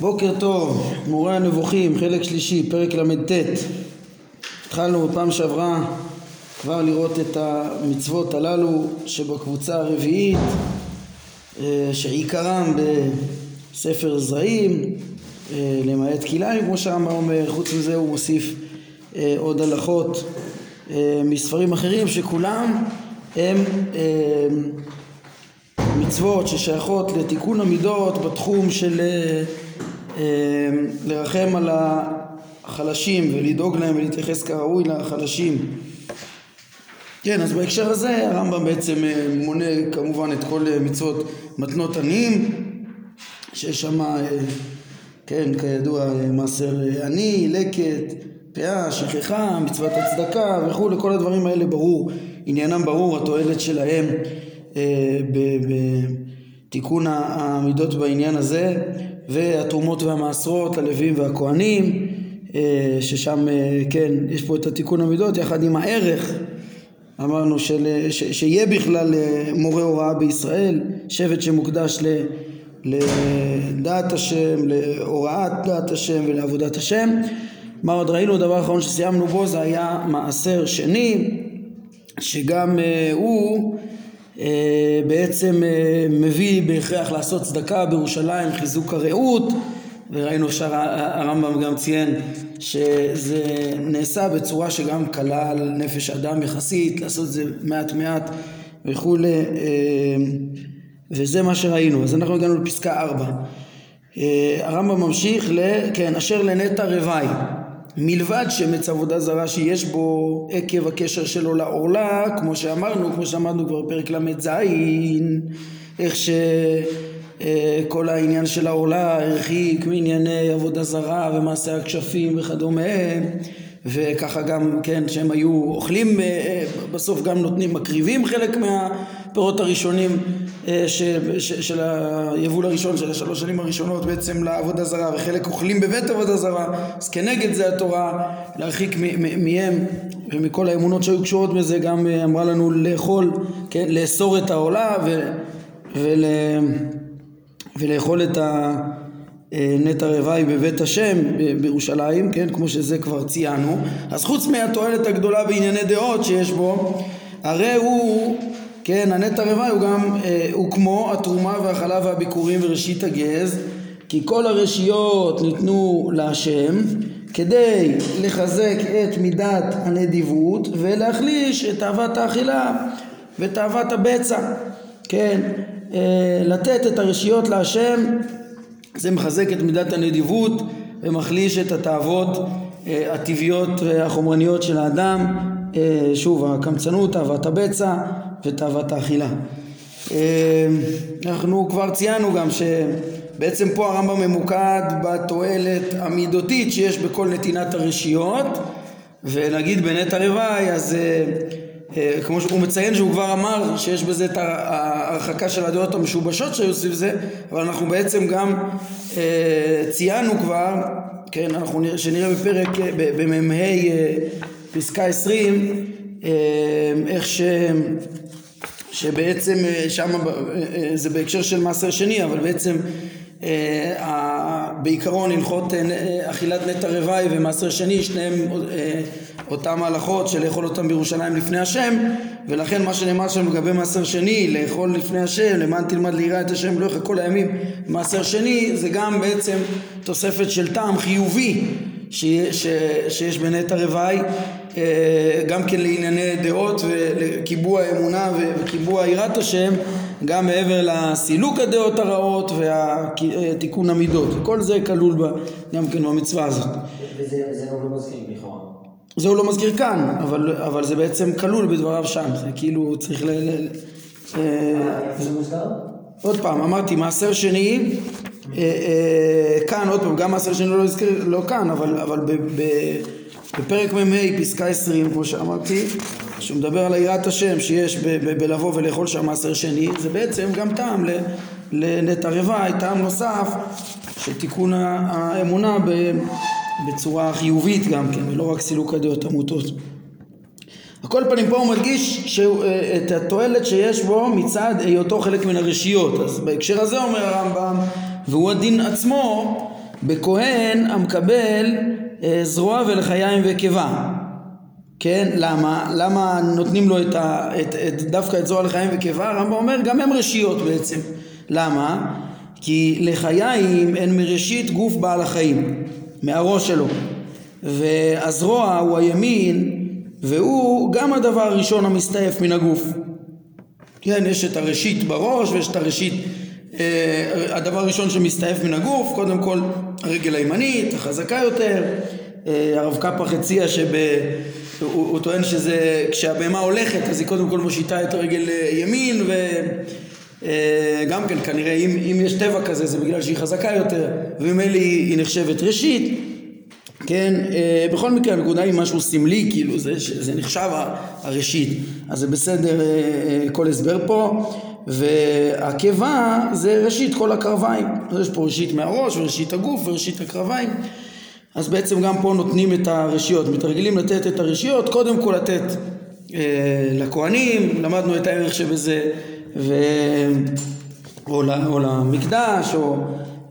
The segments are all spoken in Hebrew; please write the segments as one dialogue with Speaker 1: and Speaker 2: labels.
Speaker 1: בוקר טוב, מורה הנבוכים, חלק שלישי, פרק ל"ט. התחלנו בפעם שעברה כבר לראות את המצוות הללו שבקבוצה הרביעית, אה, שעיקרם בספר זרעים, אה, למעט כלאיים, כמו שהרמב"ם אומר, חוץ מזה הוא מוסיף אה, עוד הלכות מספרים אחרים שכולם הם מצוות ששייכות לתיקון המידות בתחום של לרחם על החלשים ולדאוג להם ולהתייחס כראוי לחלשים. כן, אז בהקשר הזה הרמב"ם בעצם אה, מונה כמובן את כל אה, מצוות מתנות עניים, שיש שם, אה, כן, כידוע, מעשר עני, לקט, פאה, שכחה, מצוות הצדקה וכולי, כל הדברים האלה ברור, עניינם ברור, התועלת שלהם בתיקון המידות בעניין הזה והתרומות והמעשרות ללווים והכהנים אה, ששם אה, כן יש פה את התיקון המידות יחד עם הערך אמרנו של, ש, שיהיה בכלל אה, מורה הוראה בישראל שבט שמוקדש ל, לדעת השם להוראת דעת השם ולעבודת השם. מה עוד ראינו? הדבר האחרון שסיימנו בו זה היה מעשר שני שגם הוא אה, בעצם אה, מביא בהכרח לעשות צדקה בירושלים, חיזוק הרעות וראינו שהרמב"ם גם ציין שזה נעשה בצורה שגם קלה על נפש אדם יחסית, לעשות את זה מעט מעט וכולי אה, וזה מה שראינו. אז אנחנו הגענו לפסקה 4. הרמב"ם ממשיך, כן, אשר לנטע רוואי מלבד שמץ עבודה זרה שיש בו עקב הקשר שלו לעורלה, כמו שאמרנו, כמו שאמרנו כבר בפרק ל"ז, איך שכל העניין של העורלה הרחיק מענייני עבודה זרה ומעשה הכשפים וכדומה וככה גם, כן, שהם היו אוכלים, אה, בסוף גם נותנים, מקריבים חלק מהפירות הראשונים אה, של היבול הראשון של השלוש שנים הראשונות בעצם לעבודה זרה וחלק אוכלים בבית עבודה זרה אז כנגד זה התורה להרחיק מהם ומכל האמונות שהיו קשורות בזה גם אה, אמרה לנו לאכול, כן, לאסור את העולה ו, ול, ולאכול את ה... נטע רוואי בבית השם בירושלים, כן, כמו שזה כבר ציינו, אז חוץ מהתועלת הגדולה בענייני דעות שיש בו, הרי הוא, כן, הנטע רוואי הוא גם, אה, הוא כמו התרומה והחלה והביקורים וראשית הגז, כי כל הרשיות ניתנו להשם כדי לחזק את מידת הנדיבות ולהחליש את תאוות האכילה ותאוות הבצע, כן, אה, לתת את הרשיות להשם זה מחזק את מידת הנדיבות ומחליש את התאוות אה, הטבעיות והחומרניות של האדם, אה, שוב הקמצנות, תאוות הבצע ותאוות האכילה. אה, אנחנו כבר ציינו גם שבעצם פה הרמב"ם ממוקד בתועלת המידותית שיש בכל נתינת הרשיות ונגיד בנטע רוואי אז אה, כמו שהוא מציין שהוא כבר אמר שיש בזה את ההרחקה של הדעות המשובשות שהיו סביב זה אבל אנחנו בעצם גם אה, ציינו כבר כן אנחנו נראה, שנראה בפרק אה, במ"ה פסקה עשרים איך ש... שבעצם שם זה בהקשר של מעשר שני אבל בעצם בעיקרון הלכות אכילת נטע רוואי ומעשר שני שניהם אותם ההלכות של לאכול אותם בירושלים לפני השם ולכן מה שנאמר שם לגבי מעשר שני לאכול לפני השם למען תלמד ליראה את השם לא יחכה כל הימים מעשר שני זה גם בעצם תוספת של טעם חיובי שיש, בנטע רוואי אה, גם כן לענייני דעות ולקיבוע האמונה וקיבוע יראת השם גם מעבר לסילוק הדעות הרעות ותיקון המידות. כל זה כלול גם כן במצווה הזאת.
Speaker 2: וזה לא מזכיר לכאורה.
Speaker 1: זה הוא לא מזכיר כאן, אבל, אבל זה בעצם כלול בדבריו שם, זה כאילו צריך ל... ל
Speaker 2: אה,
Speaker 1: עוד פעם, אמרתי מעשר שני, אה, אה, כאן עוד פעם, גם מעשר שני לא הזכיר, לא כאן, אבל, אבל ב, ב, בפרק מ"ה פסקה 20 כמו שאמרתי, שהוא מדבר על יראת השם שיש בלבוא ולאכול שם מעשר שני, זה בעצם גם טעם לנטע רוואי, טעם נוסף של תיקון האמונה. בצורה חיובית גם כן, ולא רק סילוק הדעות עמותות. על כל פנים פה הוא מדגיש אה, את התועלת שיש בו מצד היותו חלק מן הרשיות. אז בהקשר הזה אומר הרמב"ם, והוא הדין עצמו, בכהן המקבל זרוע ולחיים וקיבה. כן, למה? למה נותנים לו את ה, את, את, דווקא את זרוע לחיים וקיבה? הרמב"ם אומר, גם הם רשיות בעצם. למה? כי לחיים הן מראשית גוף בעל החיים, מהראש שלו. והזרוע הוא הימין, והוא גם הדבר הראשון המסתעף מן הגוף. כן, יש את הראשית בראש ויש את הראשית, אה, הדבר הראשון שמסתעף מן הגוף, קודם כל הרגל הימנית, החזקה יותר. אה, הרב קפח הציע שהוא הוא טוען שזה, כשהבהמה הולכת אז היא קודם כל מושיטה את רגל אה, ימין וגם כן כנראה אם, אם יש טבע כזה זה בגלל שהיא חזקה יותר וממילא היא, היא נחשבת ראשית. כן, אה, בכל מקרה הנקודה היא משהו סמלי, כאילו זה, זה נחשב הראשית, אז זה בסדר אה, אה, כל הסבר פה, והקיבה זה ראשית כל הקרביים, יש פה ראשית מהראש וראשית הגוף וראשית הקרביים, אז בעצם גם פה נותנים את הרשיות, מתרגלים לתת את הרשיות, קודם כל לתת אה, לכהנים, למדנו את הערך שבזה, ו... או, או למקדש, או...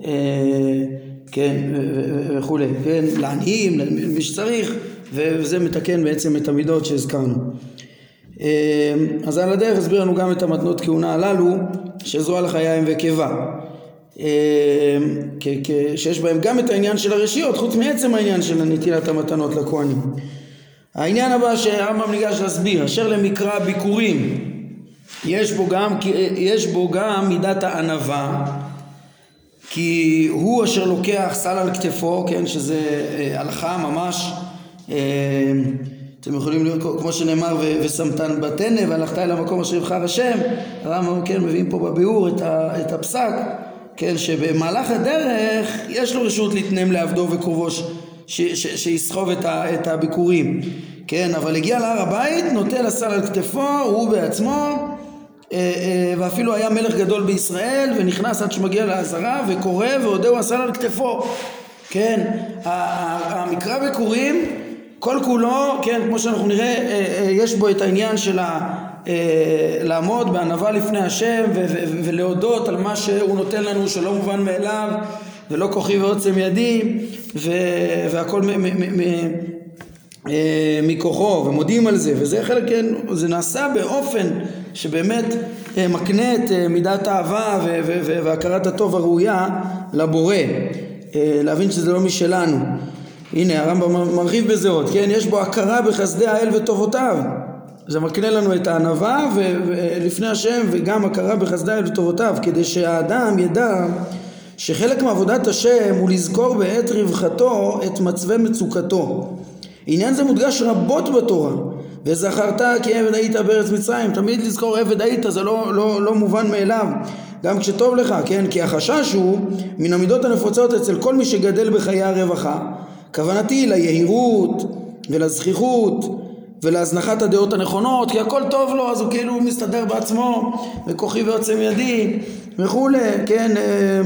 Speaker 1: אה, כן, וכולי, כן, לעניים, למי שצריך, וזה מתקן בעצם את המידות שהזכרנו. אמ, אז על הדרך הסביר לנו גם את המתנות כהונה הללו, שזרוע לחיים וקיבה. אמ, שיש בהם גם את העניין של הרשיות, חוץ מעצם העניין של נטילת המתנות לכהנים. העניין הבא שהרמב"ם ניגש להסביר, אשר למקרא ביקורים, יש בו גם, יש בו גם מידת הענווה כי הוא אשר לוקח סל על כתפו, כן, שזה אה, הלכה ממש, אה, אתם יכולים לראות, כמו שנאמר, ושמתן בתנא והלכת אל המקום אשר יבחר השם, הרמב"ם, כן, מביאים פה בביאור את, ה, את הפסק, כן, שבמהלך הדרך יש לו רשות להתנם לעבדו וקרובו שיסחוב את, ה, את הביקורים, כן, אבל הגיע להר הבית, נוטל הסל על כתפו, הוא בעצמו, אה, אה, ואפילו היה מלך גדול בישראל ונכנס עד שמגיע לעזרה וקורא ועודהו הסל על כתפו. כן המקרא בקורים כל כולו כן כמו שאנחנו נראה אה, יש בו את העניין של ה... לעמוד בענווה לפני השם ולהודות על מה שהוא נותן לנו שלא מובן מאליו ולא כוחי ועוצם ידי והכל מכוחו ומודים על זה וזה חלק כן זה נעשה באופן שבאמת אה, מקנה את אה, מידת האהבה והכרת הטוב הראויה לבורא, אה, להבין שזה לא משלנו. הנה הרמב"ם מרחיב בזה עוד, כן? יש בו הכרה בחסדי האל וטובותיו. זה מקנה לנו את הענווה לפני השם וגם הכרה בחסדי האל וטובותיו, כדי שהאדם ידע שחלק מעבודת השם הוא לזכור בעת רווחתו את מצבי מצוקתו. עניין זה מודגש רבות בתורה. וזכרת כי עבד היית בארץ מצרים תמיד לזכור עבד היית זה לא, לא, לא מובן מאליו גם כשטוב לך כן כי החשש הוא מן המידות הנפוצות אצל כל מי שגדל בחיי הרווחה כוונתי ליהירות ולזכיחות ולהזנחת הדעות הנכונות כי הכל טוב לו אז הוא כאילו מסתדר בעצמו וכוחי ועוצם ידי וכולי כן אה,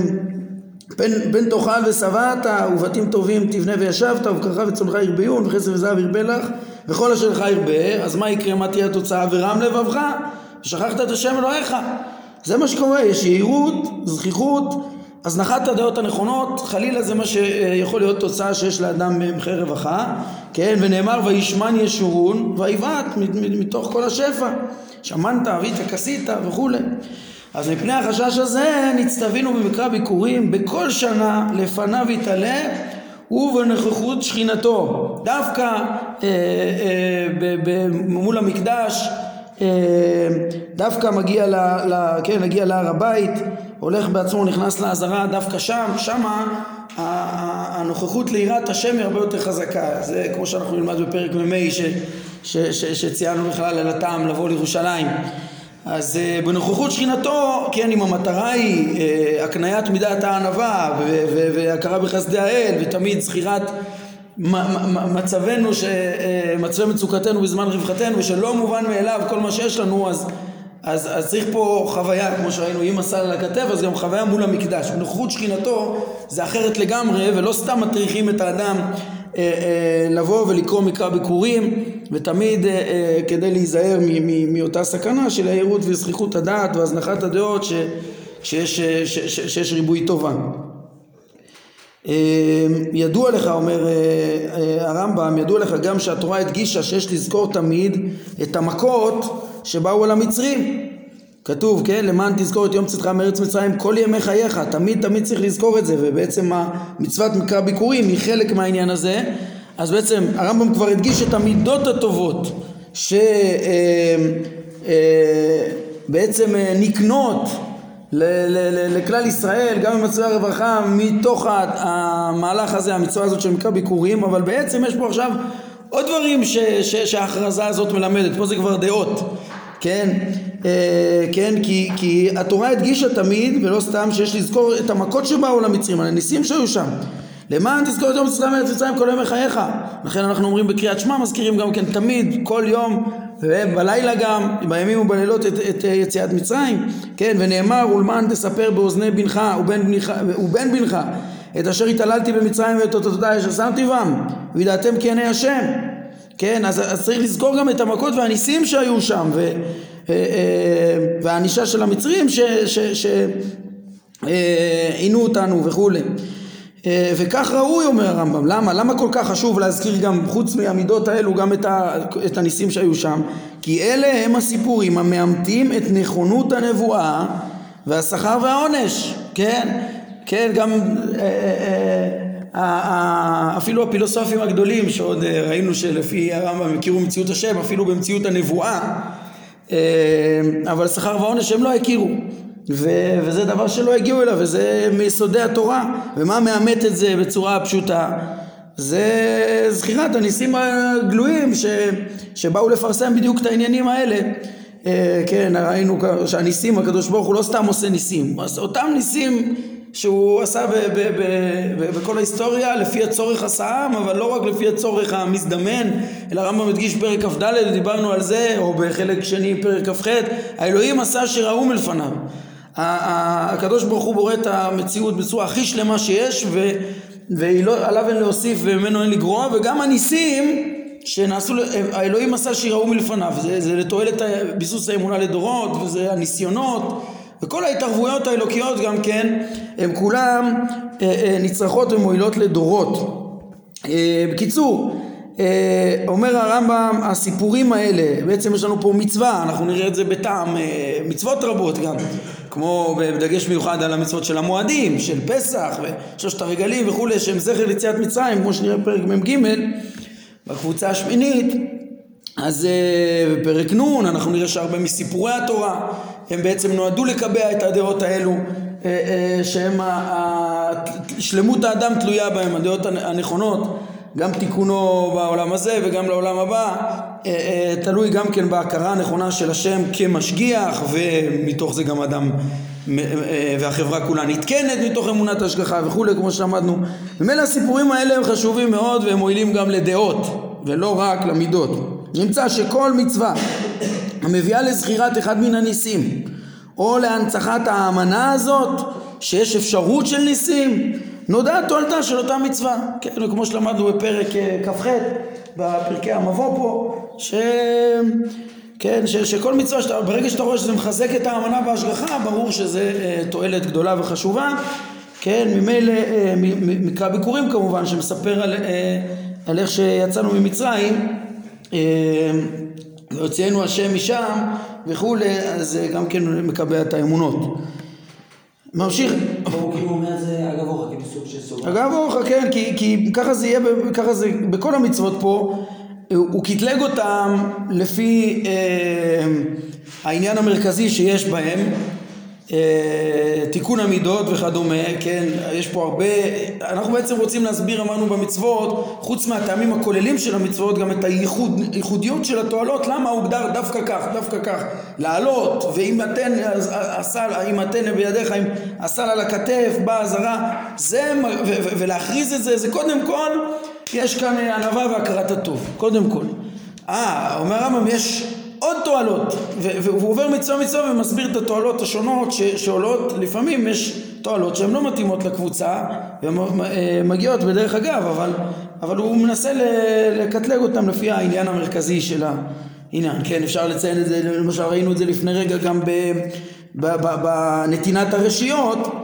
Speaker 1: בן, בן תאכל ושבעת ובתים טובים תבנה וישבת ובקרך וצונך ירביון וכסף וזהב ירבה לך וכל אשר לך ירבה אז מה יקרה מה תהיה התוצאה? ורם לבבך ושכחת את השם אלוהיך. זה מה שקורה יש יהירות זכיחות הזנחת הדעות הנכונות חלילה זה מה שיכול להיות תוצאה שיש לאדם ממחי רווחה כן ונאמר וישמן ישורון ויבעט מתוך כל השפע שמנת אבית כסית וכולי. אז מפני החשש הזה נצטווינו במקרא ביקורים בכל שנה לפניו יתעלה ובנוכחות שכינתו. דווקא אה, אה, מול המקדש אה, דווקא מגיע, ל, ל, כן, מגיע להר הבית הולך בעצמו נכנס לעזרה דווקא שם שמה הנוכחות ליראת השם היא הרבה יותר חזקה. זה כמו שאנחנו נלמד בפרק מ"ה שציינו בכלל על הטעם לבוא לירושלים. אז uh, בנוכחות שכינתו, כן, אם המטרה היא uh, הקניית מידת הענווה והכרה בחסדי האל ותמיד זכירת מצבנו, ש, uh, מצבי מצוקתנו בזמן רווחתנו ושלא מובן מאליו כל מה שיש לנו אז, אז, אז צריך פה חוויה כמו שראינו עם הסל על הכתף אז גם חוויה מול המקדש בנוכחות שכינתו זה אחרת לגמרי ולא סתם מטריחים את האדם אה, אה, לבוא ולקרוא מקרא ביקורים ותמיד אה, כדי להיזהר מאותה סכנה של העירות וזכיחות הדעת והזנחת הדעות שיש, שיש ריבוי טובה. אה, ידוע לך, אומר אה, אה, הרמב"ם, ידוע לך גם שהתורה הדגישה שיש לזכור תמיד את המכות שבאו על המצרים. כתוב, כן, למען תזכור את יום צאתך מארץ מצרים כל ימי חייך, תמיד תמיד צריך לזכור את זה, ובעצם המצוות מקרא ביקורים היא חלק מהעניין הזה, אז בעצם הרמב"ם כבר הדגיש את המידות הטובות שבעצם נקנות לכלל ישראל, גם במצבי הרווחה, מתוך המהלך הזה, המצווה הזאת שנקרא ביקורים, אבל בעצם יש פה עכשיו עוד דברים ש, ש, שההכרזה הזאת מלמדת, פה זה כבר דעות, כן, אה, כן, כי, כי התורה הדגישה תמיד, ולא סתם, שיש לזכור את המכות שבאו למצרים, על הניסים שהיו שם. למען תזכור את יום צאתך מארץ מצרים כל ימי חייך. לכן אנחנו אומרים בקריאת שמע, מזכירים גם כן תמיד, כל יום, ובלילה גם, בימים ובלילות את, את יציאת מצרים, כן, ונאמר ולמען תספר באוזני בנך ובן בנך, ובן בנך את אשר התעללתי במצרים ואת אותותיי אשר שמתי בם, וידעתם כי אני השם. כן, אז, אז צריך לזכור גם את המכות והניסים שהיו שם, ו, אה, אה, והענישה של המצרים שעינו אותנו וכולי. אה, וכך ראוי אומר הרמב"ם, למה? למה כל כך חשוב להזכיר גם חוץ מהמידות האלו גם את, ה, את הניסים שהיו שם? כי אלה הם הסיפורים המאמתים את נכונות הנבואה והשכר והעונש, כן? כן, גם אה, אה, אפילו הפילוסופים הגדולים שעוד ראינו שלפי הרמב"ם הכירו מציאות השם אפילו במציאות הנבואה אבל שכר ועונש הם לא הכירו ו- וזה דבר שלא הגיעו אליו, וזה מיסודי התורה. ומה מאמת את זה בצורה פשוטה? זה זכירת הניסים הגלויים ש- שבאו לפרסם בדיוק את העניינים האלה. אה, כן, ראינו שהניסים, הקדוש ברוך הוא לא סתם עושה ניסים, אותם ניסים שהוא עשה בכל ההיסטוריה לפי הצורך עשאם, אבל לא רק לפי הצורך המזדמן, אלא הרמב"ם הדגיש פרק כ"ד, דיברנו על זה, או בחלק שני פרק כ"ח, האלוהים עשה שראו מלפניו. הקדוש ברוך הוא בורא את המציאות בצורה הכי שלמה שיש ועליו אין להוסיף וממנו אין לגרוע וגם הניסים שנעשו, האלוהים עשה שיראו מלפניו זה, זה לתועלת ביסוס האמונה לדורות וזה הניסיונות וכל ההתערבויות האלוקיות גם כן הם כולם אה, אה, נצרכות ומועילות לדורות. אה, בקיצור אומר הרמב"ם הסיפורים האלה בעצם יש לנו פה מצווה אנחנו נראה את זה בטעם מצוות רבות גם כמו בדגש מיוחד על המצוות של המועדים, של פסח ושלושת הרגלים וכולי, שהם זכר ליציאת מצרים, כמו שנראה בפרק מ"ג, בקבוצה השמינית, אז בפרק נ' אנחנו נראה שהרבה מסיפורי התורה הם בעצם נועדו לקבע את הדעות האלו אה, אה, שהם שלמות האדם תלויה בהם, הדעות הנכונות גם תיקונו בעולם הזה וגם לעולם הבא. אה, תלוי גם כן בהכרה הנכונה של השם כמשגיח ומתוך זה גם אדם והחברה כולה נתקנת מתוך אמונת השגחה וכולי כמו שאמרנו ומילא הסיפורים האלה הם חשובים מאוד והם מועילים גם לדעות ולא רק למידות. נמצא שכל מצווה המביאה לזכירת אחד מן הניסים או להנצחת האמנה הזאת שיש אפשרות של ניסים נודעת תועלתה של אותה מצווה, כן, כמו שלמדנו בפרק אה, כ"ח, בפרקי המבוא פה, ש... כן, ש, שכל מצווה, שאתה, ברגע שאתה רואה שזה מחזק את האמנה בהשגחה, ברור שזה אה, תועלת גדולה וחשובה, כן, ממילא, אה, מקרא ביקורים כמובן, שמספר על, על איך שיצאנו ממצרים, והוציאנו השם משם וכולי, אז גם כן מקבע את האמונות. ממשיך.
Speaker 2: כאילו אומר זה אגב אורחה, כאילו של.
Speaker 1: אגב כן, כי, כי ככה זה יהיה, ככה זה, בכל המצוות פה, הוא קטלג אותם לפי אה, העניין המרכזי שיש בהם, תיקון המידות וכדומה, כן, יש פה הרבה, אנחנו בעצם רוצים להסביר, אמרנו במצוות, חוץ מהטעמים הכוללים של המצוות, גם את הייחודיות של התועלות, למה הוגדר דווקא כך, דווקא כך, לעלות, ואם אתן, הסל, אם אתן בידיך, אם הסל על הכתף, באה אזהרה, זה, ולהכריז את זה, זה קודם כל, יש כאן ענווה והכרת הטוב, קודם כל. אה, אומר הרמב"ם, יש עוד תועלות, והוא עובר מצווה מצווה ומסביר את התועלות השונות ש, שעולות, לפעמים יש תועלות שהן לא מתאימות לקבוצה והן אה, בדרך אגב, אבל, אבל הוא מנסה לקטלג אותן לפי העניין המרכזי של העניין, כן אפשר לציין את זה, למשל ראינו את זה לפני רגע גם בנתינת הרשיות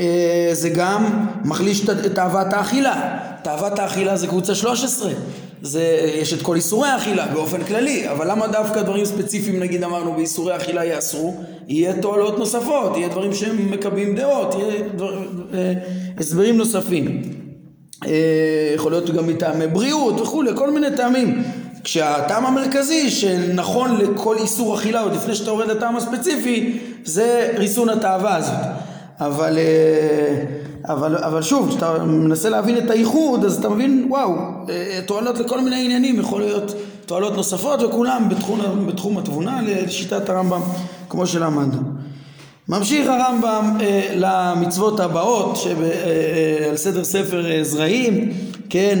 Speaker 1: אה, זה גם מחליש את תאוות האכילה. תאוות האכילה זה קבוצה 13. זה, יש את כל איסורי האכילה באופן כללי, אבל למה דווקא דברים ספציפיים נגיד אמרנו באיסורי האכילה יאסרו? יהיה תועלות נוספות, יהיה דברים שהם מקבלים דעות, יהיה דבר, אה, הסברים נוספים. אה, יכול להיות גם מטעמי בריאות וכולי, כל מיני טעמים. כשהטעם המרכזי שנכון לכל איסור אכילה עוד לפני שאתה יורד לטעם הספציפי זה ריסון התאווה הזאת. אבל, אה, אבל, אבל שוב, כשאתה מנסה להבין את הייחוד אז אתה מבין וואו, אה, תועלות לכל מיני עניינים, יכול להיות תועלות נוספות וכולם בתחום, בתחום התבונה לשיטת הרמב"ם כמו שלמדנו. ממשיך הרמב"ם אה, למצוות הבאות שעל אה, אה, סדר ספר אה, זרעים, כן,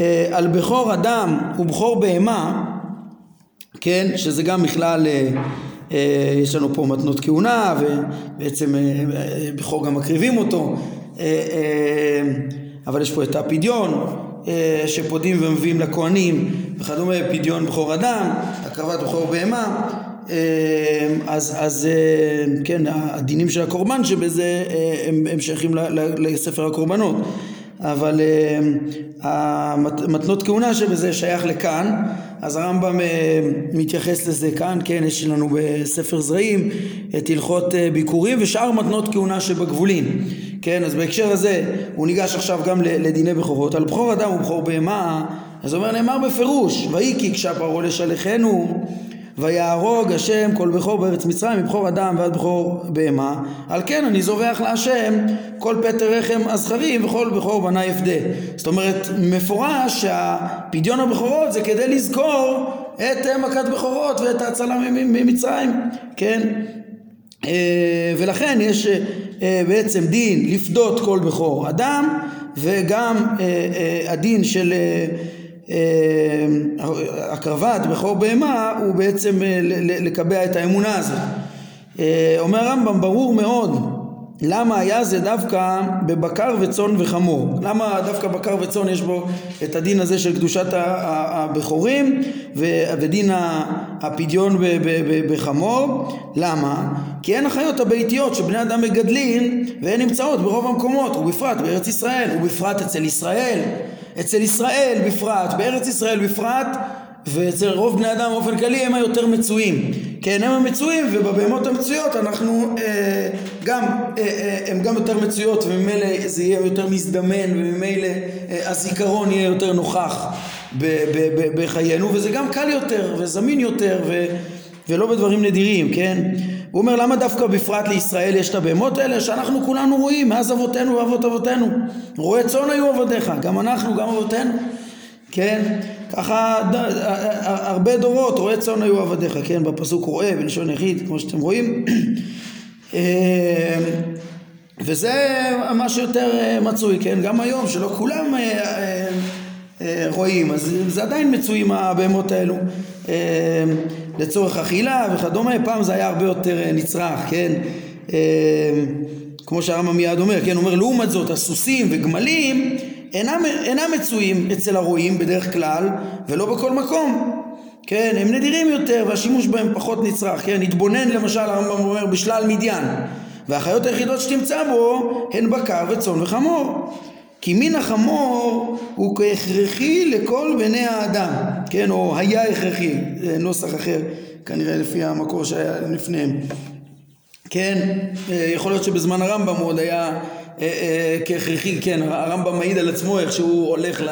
Speaker 1: אה, על בכור אדם ובכור בהמה, כן, שזה גם בכלל, אה, אה, יש לנו פה מתנות כהונה ובעצם בכור גם מקריבים אותו, אבל יש פה את הפדיון אה, שפודים ומביאים לכהנים וכדומה, פדיון בכור אדם, הקרבת בכור בהמה אז, אז אה, כן, הדינים של הקורבן שבזה אה, הם, הם שייכים לספר הקורבנות. אבל אה, המתנות כהונה שבזה שייך לכאן אז הרמב"ם מתייחס לזה כאן, כן, יש לנו בספר זרעים את הלכות ביקורים ושאר מתנות כהונה שבגבולין כן, אז בהקשר הזה הוא ניגש עכשיו גם לדיני בכורות. על בכור אדם ובכור בהמה אז אומר נאמר בפירוש ויהי כי קשה פרעה לשלחנו ויהרוג השם כל בכור בארץ מצרים מבכור אדם ועד בכור בהמה. על כן אני זובח להשם כל פטר רחם הזכרים וכל בכור בני אפדה זאת אומרת מפורש שהפדיון הבכורות זה כדי לזכור את מכת בכורות ואת ההצלה ממצרים. כן? אה, ולכן יש אה, בעצם דין לפדות כל בכור אדם וגם אה, הדין של אה, הקרבת בכור בהמה הוא בעצם אה, לקבע את האמונה הזאת. אה, אומר הרמב"ם ברור מאוד למה היה זה דווקא בבקר וצאן וחמור? למה דווקא בקר וצאן יש בו את הדין הזה של קדושת הבכורים ודין הפדיון בחמור? למה? כי הן החיות הביתיות שבני אדם מגדלים והן נמצאות ברוב המקומות ובפרט בארץ ישראל ובפרט אצל ישראל אצל ישראל בפרט, בארץ ישראל בפרט, ואצל רוב בני אדם באופן כללי הם היותר מצויים. כן, הם המצויים ובבהמות המצויות אנחנו אה, גם, אה, אה, הם גם יותר מצויות וממילא זה יהיה יותר מזדמן וממילא אה, הזיכרון יהיה יותר נוכח ב, ב, ב, בחיינו וזה גם קל יותר וזמין יותר ו, ולא בדברים נדירים, כן? הוא אומר למה דווקא בפרט לישראל יש את הבהמות האלה שאנחנו כולנו רואים מאז אבותינו ואבות אבותינו רועי צאן היו עבדיך גם אנחנו גם אבותינו כן? ככה הרבה דורות רועי צאן היו עבדיך כן? בפסוק רועה בלשון יחיד כמו שאתם רואים. אה, וזה מה שיותר אה, מצוי כן? גם היום שלא כולם אה, רואים אז זה עדיין מצויים הבהמות האלו. לצורך אכילה וכדומה, פעם זה היה הרבה יותר אה, נצרך, כן? אה, כמו שהרמב"ם מיד אומר, כן? אומר לעומת זאת הסוסים וגמלים אינם, אינם מצויים אצל הרועים בדרך כלל ולא בכל מקום. כן, הם נדירים יותר והשימוש בהם פחות נצרך, כן, התבונן למשל הרמב"ם אומר בשלל מדיין. והחיות היחידות שתמצא בו הן בקר וצאן וחמור. כי מין החמור הוא כהכרחי לכל בני האדם, כן, או היה הכרחי, נוסח אחר, כנראה לפי המקור שהיה לפניהם. כן, אה, יכול להיות שבזמן הרמב"ם הוא עוד היה כהכרחי, כן, הרמב"ם מעיד על עצמו איך שהוא הולך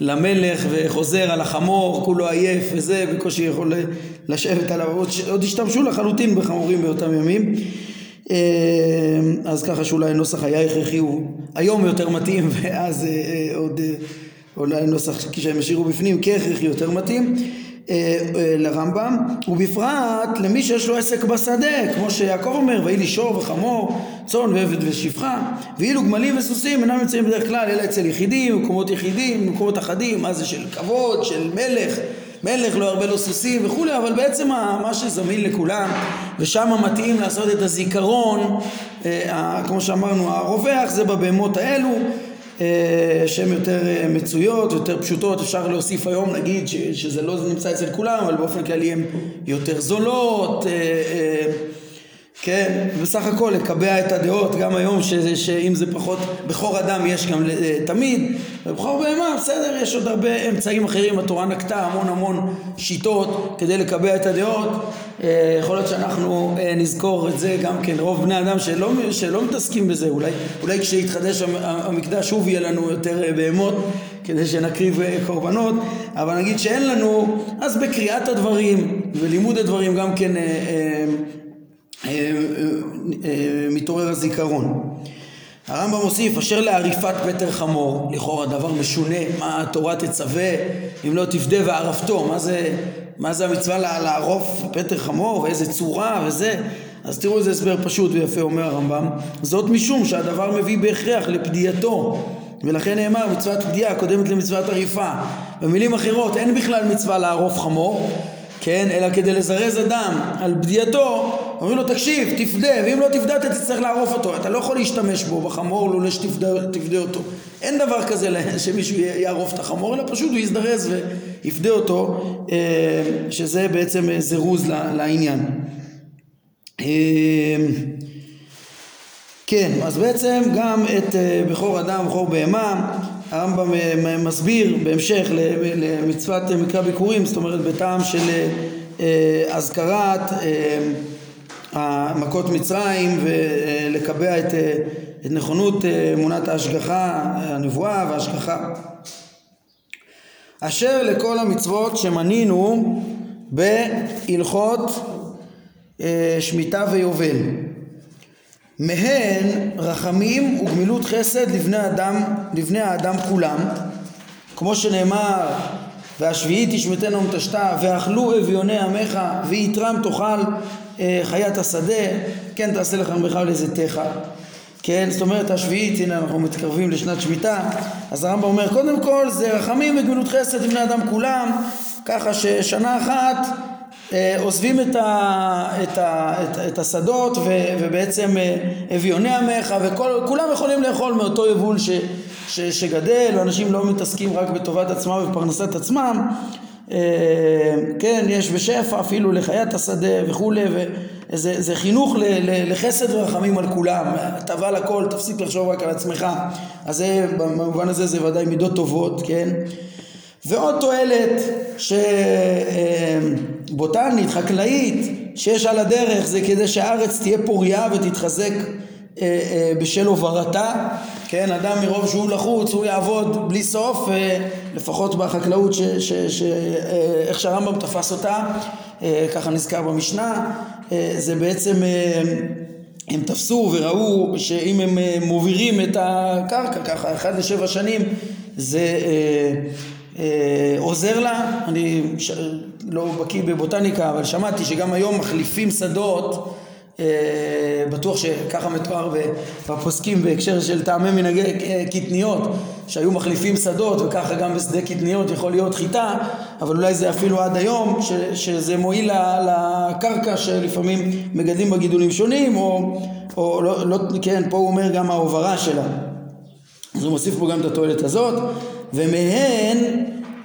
Speaker 1: למלך וחוזר על החמור, כולו עייף וזה, בקושי יכול לשבת עליו, עוד, עוד השתמשו לחלוטין בחמורים באותם ימים. אמ, אז ככה שאולי הנוסח היה הכרחי הוא היום יותר מתאים ואז אה, אה, עוד אה, אולי הנוסח כשהם השאירו בפנים כהכרחי יותר מתאים לרמב"ם ובפרט למי שיש לו עסק בשדה כמו שיעקב אומר ויהי לי שור וחמור צאן ועבד ושפחה ואילו גמלים וסוסים אינם נמצאים בדרך כלל אלא אצל יחידים מקומות יחידים מקומות אחדים מה זה של כבוד של מלך מלך לא הרבה לו סוסים וכולי, אבל בעצם מה שזמין לכולם, ושם מתאים לעשות את הזיכרון, אה, כמו שאמרנו, הרווח זה בבהמות האלו, אה, שהן יותר אה, מצויות, יותר פשוטות, אפשר להוסיף היום נגיד שזה לא נמצא אצל כולם, אבל באופן כללי הן יותר זולות, כן, בסך הכל לקבע את הדעות, גם היום ש, שאם זה פחות, בכור אדם יש גם אה, תמיד, ובכור בהמה בסדר, יש עוד הרבה אמצעים אחרים, התורה נקטה המון המון שיטות כדי לקבע את הדעות, אה, יכול להיות שאנחנו אה, נזכור את זה גם כן, רוב בני אדם שלא, שלא מתעסקים בזה, אולי, אולי כשיתחדש המקדש שוב יהיה לנו יותר בהמות כדי שנקריב קורבנות, אבל נגיד שאין לנו, אז בקריאת הדברים ולימוד הדברים גם כן מתעורר הזיכרון. הרמב"ם מוסיף, אשר לעריפת פטר חמור, לכאורה דבר משונה, מה התורה תצווה אם לא תפדה וערפתו, מה זה, מה זה המצווה לערוף פטר חמור ואיזה צורה וזה, אז תראו איזה הסבר פשוט ויפה אומר הרמב"ם, זאת משום שהדבר מביא בהכרח לפדיעתו ולכן נאמר מצוות פדיעה קודמת למצוות עריפה במילים אחרות אין בכלל מצווה לערוף חמור כן, אלא כדי לזרז אדם על בדייתו, אומרים לו תקשיב, תפדה, ואם לא תפדה אתה תצטרך לערוף אותו, אתה לא יכול להשתמש בו בחמור לולא שתפדה אותו. אין דבר כזה שמישהו יערוף את החמור, אלא פשוט הוא יזדרז ויפדה אותו, אה, שזה בעצם זירוז לעניין. אה, כן, אז בעצם גם את אה, בכור אדם, בכור בהמה, הרמב"ם אה, מסביר בהמשך למצוות מקרא ביקורים, זאת אומרת בטעם של אה, אזכרת מכות מצרים ולקבע את, את נכונות אמונת ההשגחה, הנבואה וההשגחה. אשר לכל המצוות שמנינו בהלכות שמיטה ויובל. מהן רחמים וגמילות חסד לבני אדם, לבני האדם כולם, כמו שנאמר והשביעית תשמטנה ומתשתה ואכלו אביוני עמך ויתרם תאכל אה, חיית השדה כן תעשה לך עמך ולזיתך כן זאת אומרת השביעית הנה אנחנו מתקרבים לשנת שמיטה. אז הרמב"ם אומר קודם כל זה רחמים וגמילות חסד לבני אדם כולם ככה ששנה אחת עוזבים את, ה, את, ה, את, את השדות ו, ובעצם אה, אביוני עמך וכולם יכולים לאכול מאותו יבול ש, ש, שגדל ואנשים לא מתעסקים רק בטובת עצמם ופרנסת עצמם. אה, כן יש בשפע אפילו לחיית השדה וכולי וזה חינוך ל, ל, לחסד ורחמים על כולם. הטבה לכל תפסיק לחשוב רק על עצמך. אז זה במובן הזה זה ודאי מידות טובות כן? ועוד תועלת שבוטנית, חקלאית, שיש על הדרך זה כדי שהארץ תהיה פוריה ותתחזק אה, אה, בשל הוברתה, כן, אדם מרוב שהוא לחוץ הוא יעבוד בלי סוף, אה, לפחות בחקלאות ש, ש, איך שהרמב"ם תפס אותה, ככה נזכר במשנה, זה בעצם הם תפסו וראו שאם הם מובירים את הקרקע ככה אחד לשבע שנים זה אה, עוזר לה, אני. לא בקיא בבוטניקה אבל שמעתי שגם היום מחליפים שדות אה, בטוח שככה מתואר בפוסקים בהקשר של טעמי מנהגי אה, קטניות שהיו מחליפים שדות וככה גם בשדה קטניות יכול להיות חיטה אבל אולי זה אפילו עד היום ש, שזה מועיל לקרקע שלפעמים מגדלים בה גידולים שונים או, או לא, לא, כן פה הוא אומר גם ההוברה שלה. אז הוא מוסיף פה גם את התועלת הזאת ומהן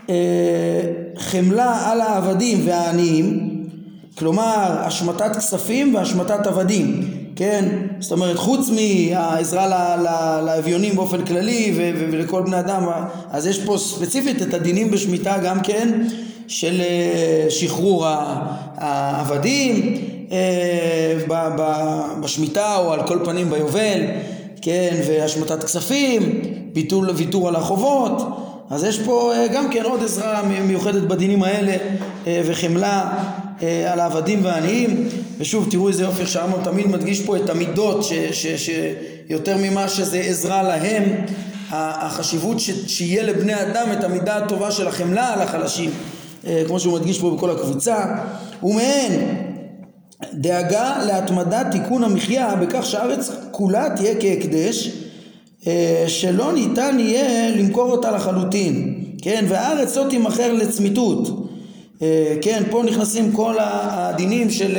Speaker 1: אה, חמלה על העבדים והעניים, כלומר השמטת כספים והשמטת עבדים, כן? זאת אומרת חוץ מהעזרה לאביונים באופן כללי ולכל בני אדם, אז יש פה ספציפית את הדינים בשמיטה גם כן של אה, שחרור העבדים אה, בשמיטה או על כל פנים ביובל, כן? והשמטת כספים, ביטול ויתור על החובות אז יש פה אה, גם כן עוד עזרה מיוחדת בדינים האלה אה, וחמלה אה, על העבדים והעניים. ושוב תראו איזה יופי שהרמב"ם תמיד מדגיש פה את המידות שיותר ממה שזה עזרה להם. החשיבות ש, שיהיה לבני אדם את המידה הטובה של החמלה על החלשים כמו שהוא מדגיש פה בכל הקבוצה. ומהן דאגה להתמדת תיקון המחיה בכך שהארץ כולה תהיה כהקדש שלא ניתן יהיה למכור אותה לחלוטין, כן, והארץ לא תימכר לצמיתות, אה, כן, פה נכנסים כל הדינים של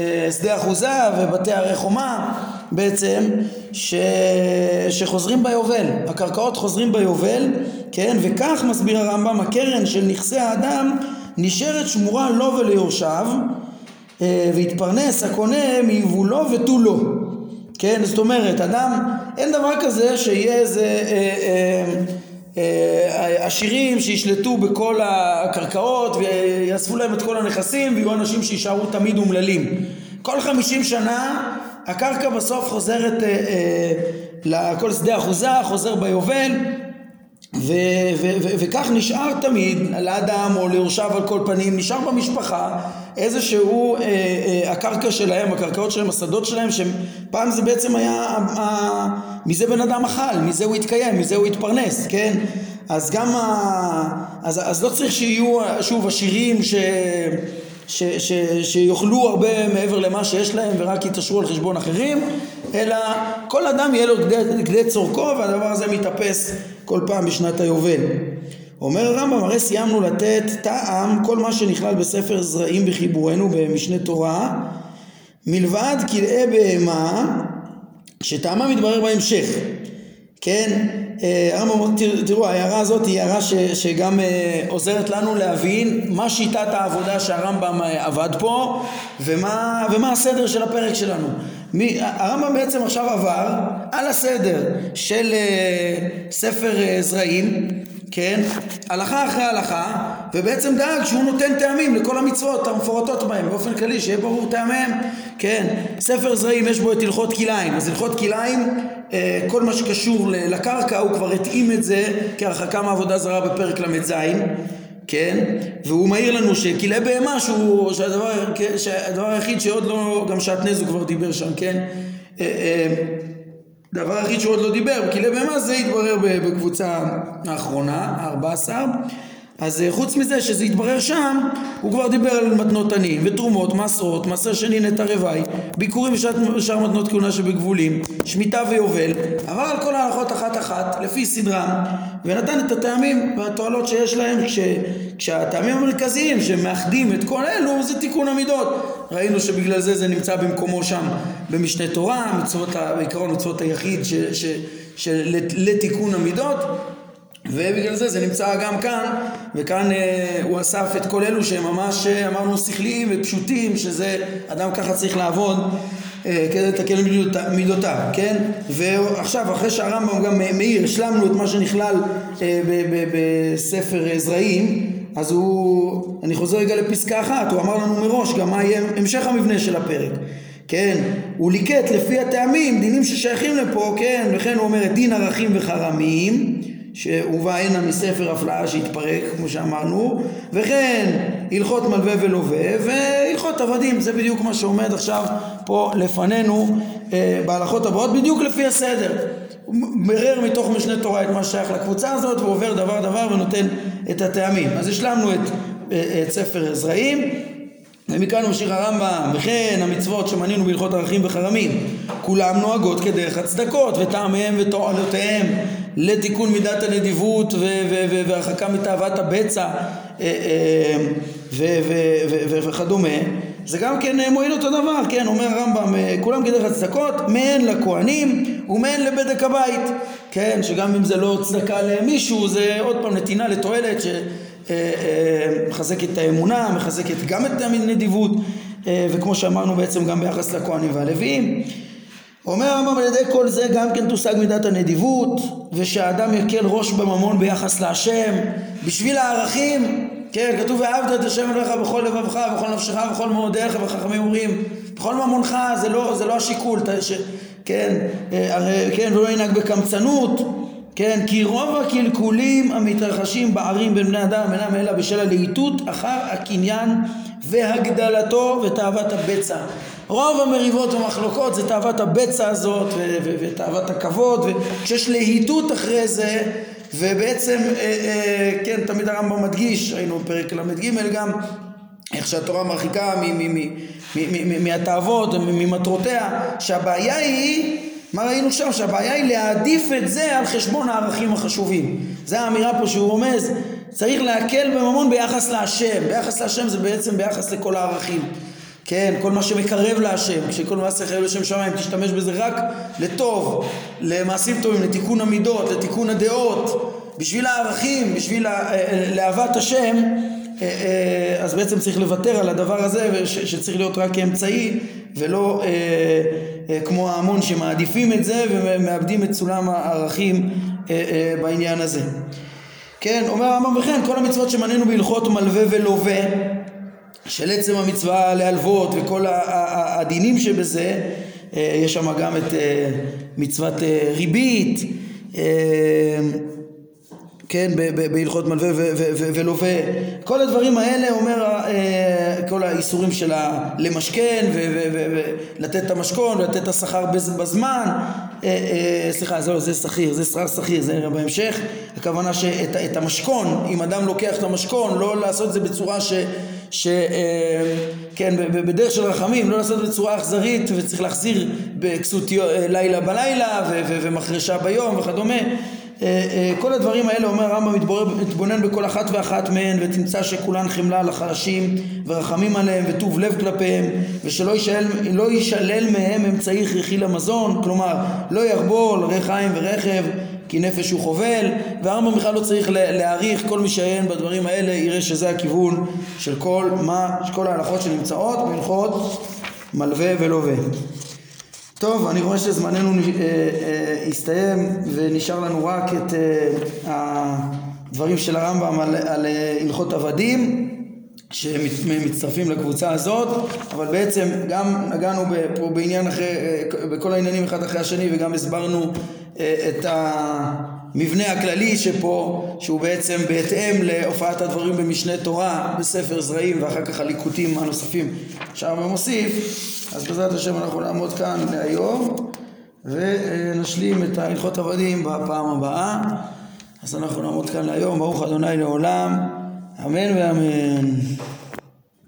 Speaker 1: אה, שדה אחוזה ובתי ערי חומה בעצם ש... שחוזרים ביובל, הקרקעות חוזרים ביובל, כן, וכך מסביר הרמב"ם, הקרן של נכסי האדם נשארת שמורה לו וליורשיו אה, והתפרנס הקונה מיבולו ותו לא. כן, זאת אומרת, אדם, אין דבר כזה שיהיה איזה אה, אה, אה, עשירים שישלטו בכל הקרקעות ויאספו להם את כל הנכסים ויהיו אנשים שיישארו תמיד אומללים. כל חמישים שנה הקרקע בסוף חוזרת אה, אה, לכל שדה אחוזה, חוזר ביובל ו- ו- ו- וכך נשאר תמיד לאדם או ליורשיו על כל פנים, נשאר במשפחה איזשהו אה, אה, הקרקע שלהם, הקרקעות שלהם, השדות שלהם, שפעם זה בעצם היה, אה, מזה בן אדם אכל, מזה הוא התקיים, מזה הוא התפרנס, כן? אז גם, ה, אז, אז לא צריך שיהיו שוב עשירים ש... ש, ש, שיאכלו הרבה מעבר למה שיש להם ורק יתעשרו על חשבון אחרים, אלא כל אדם יהיה לו כדי צורכו והדבר הזה מתאפס כל פעם בשנת היובל. אומר הרמב"ם, הרי סיימנו לתת טעם כל מה שנכלל בספר זרעים בחיבורנו במשנה תורה, מלבד כלאי בהמה שטעמה מתברר בהמשך. כן, אה, הרמב"ם אומר, תראו, ההערה הזאת היא הערה ש, שגם אה, עוזרת לנו להבין מה שיטת העבודה שהרמב"ם אה, עבד פה ומה, ומה הסדר של הפרק שלנו. מי, הרמב"ם בעצם עכשיו עבר על הסדר של ספר זרעים כן? הלכה אחרי הלכה, ובעצם דאג שהוא נותן טעמים לכל המצוות המפורטות בהם, באופן כללי, שיהיה ברור טעמיהם, כן? ספר זרעים יש בו את הלכות כלאיים, אז הלכות כלאיים, אה, כל מה שקשור לקרקע, הוא כבר התאים את זה כהרחקה מעבודה זרה בפרק ל"ז, כן? והוא מעיר לנו שכלאי בהמה שהוא, שהדבר, שהדבר היחיד שעוד לא, גם שעטנז הוא כבר דיבר שם, כן? דבר היחיד שהוא עוד לא דיבר, כלי בהמה זה יתברר בקבוצה האחרונה, ה-14 אז אה, חוץ מזה שזה יתברר שם, הוא כבר דיבר על מתנות עניים ותרומות, מעשרות, מעשר שני נטע רוואי, ביקורים ושאר מתנות כהונה שבגבולים, שמיטה ויובל, עבר על כל ההלכות אחת אחת, לפי סדרם, ונתן את הטעמים והתועלות שיש להם, כש, כשהטעמים המרכזיים שמאחדים את כל אלו זה תיקון המידות. ראינו שבגלל זה זה נמצא במקומו שם במשנה תורה, מצוות, בעיקרון מצוות היחיד ש, ש, של לתיקון המידות. ובגלל זה זה נמצא גם כאן, וכאן אה, הוא אסף את כל אלו שהם ממש אה, אמרנו שכליים ופשוטים, שזה אדם ככה צריך לעבוד אה, כדי לתקן מידותיו, כן? ועכשיו אחרי שהרמב"ם גם מאיר, השלמנו את מה שנכלל אה, בספר זרעים, אז הוא, אני חוזר רגע לפסקה אחת, הוא אמר לנו מראש גם מה יהיה המשך המבנה של הפרק. כן, הוא ליקט לפי הטעמים דינים ששייכים לפה, כן, וכן הוא אומר את דין ערכים וחרמים שהובא הנה מספר הפלאה שהתפרק כמו שאמרנו וכן הלכות מלווה ולווה והלכות עבדים זה בדיוק מה שעומד עכשיו פה לפנינו אה, בהלכות הבאות בדיוק לפי הסדר הוא מרר מתוך משנה תורה את מה שייך לקבוצה הזאת ועובר דבר דבר ונותן את הטעמים. אז השלמנו את, את ספר זרעים ומכאן ממשיך הרמב"ם, וכן המצוות שמנינו בהלכות ערכים וחרמים, כולם נוהגות כדרך הצדקות, וטעמיהם ותועלותיהם לתיקון מידת הנדיבות והרחקה מתאוות הבצע אה, אה, וכדומה. זה גם כן אה, מועיל אותו דבר, כן, אומר הרמב"ם, כולם כדרך הצדקות, מהן לכהנים ומהן לבדק הבית, כן, שגם אם זה לא צדקה למישהו, זה עוד פעם נתינה לתועלת שמחזקת את האמונה, מחזקת גם את הנדיבות, וכמו שאמרנו בעצם גם ביחס לכהנים והלוויים. אומר הרמב"ם על ידי כל זה גם כן תושג מידת הנדיבות ושהאדם יקל ראש בממון ביחס להשם בשביל הערכים כן כתוב ואהבת את השם אלוהיך בכל לבבך בכל נפשך ובכל מאודיך וחכמים אומרים בכל ממונך זה לא, זה לא השיקול ש, כן, אה, הרי, כן ולא ינהג בקמצנות כן כי רוב הקלקולים המתרחשים בערים בין בני אדם אינם אלא בשל הלהיטות אחר הקניין והגדלתו ותאוות הבצע. רוב המריבות והמחלוקות זה תאוות הבצע הזאת ותאוות הכבוד וכשיש להיטות אחרי זה ובעצם אה, אה, כן תמיד הרמב"ם מדגיש ראינו בפרק ל"ג גם איך שהתורה מרחיקה מהתאוות ממטרותיה שהבעיה היא מה ראינו שם? שהבעיה היא להעדיף את זה על חשבון הערכים החשובים. זה האמירה פה שהוא רומז, צריך להקל בממון ביחס להשם. ביחס להשם זה בעצם ביחס לכל הערכים. כן, כל מה שמקרב להשם, כשכל מעשה חייב לשם שמיים, תשתמש בזה רק לטוב, למעשים טובים, לתיקון המידות, לתיקון הדעות, בשביל הערכים, בשביל אה, אה, לאהבת השם, אז בעצם צריך לוותר על הדבר הזה שצריך להיות רק כאמצעי ולא כמו ההמון שמעדיפים את זה ומאבדים את סולם הערכים בעניין הזה. כן, אומר הרמב"ם וכן כל המצוות שמנינו בהלכות מלווה ולווה של עצם המצווה להלוות וכל הדינים שבזה יש שם גם את מצוות ריבית כן, בהלכות מלווה ולווה, כל הדברים האלה אומר אה, כל האיסורים של למשכן ולתת את המשכון ולתת את השכר בזמן, אה, אה, סליחה זה לא, זה שכיר, זה שכר שכיר, זה בהמשך, הכוונה שאת המשכון, אם אדם לוקח את המשכון, לא לעשות את זה בצורה ש... ש... כן, בדרך של רחמים, לא לעשות בצורה אכזרית וצריך להחזיר בכסות לילה בלילה ומחרשה ביום וכדומה כל הדברים האלה אומר הרמב"ם מתבונן בכל אחת ואחת מהן ותמצא שכולן חמלה לחלשים ורחמים עליהם וטוב לב כלפיהם ושלא יישלל, לא יישלל מהם אמצעי הכרחי למזון כלומר לא ירבול ריחיים ורכב כי נפש הוא חובל והרמב"ם בכלל לא צריך להעריך כל מי שעיין בדברים האלה יראה שזה הכיוון של כל, מה, כל ההלכות שנמצאות בהלכות מלווה ולווה טוב, אני רואה שזמננו אה, אה, הסתיים ונשאר לנו רק את אה, הדברים של הרמב"ם על, על הלכות עבדים שמצטרפים לקבוצה הזאת, אבל בעצם גם נגענו פה בעניין אחרי, בכל העניינים אחד אחרי השני וגם הסברנו את המבנה הכללי שפה, שהוא בעצם בהתאם להופעת הדברים במשנה תורה, בספר זרעים ואחר כך הליקוטים הנוספים שהרמב"ם מוסיף אז בעזרת השם אנחנו נעמוד כאן להיום ונשלים את הלכות עבדים בפעם הבאה. אז אנחנו נעמוד כאן להיום, ברוך אדוני לעולם, אמן ואמן.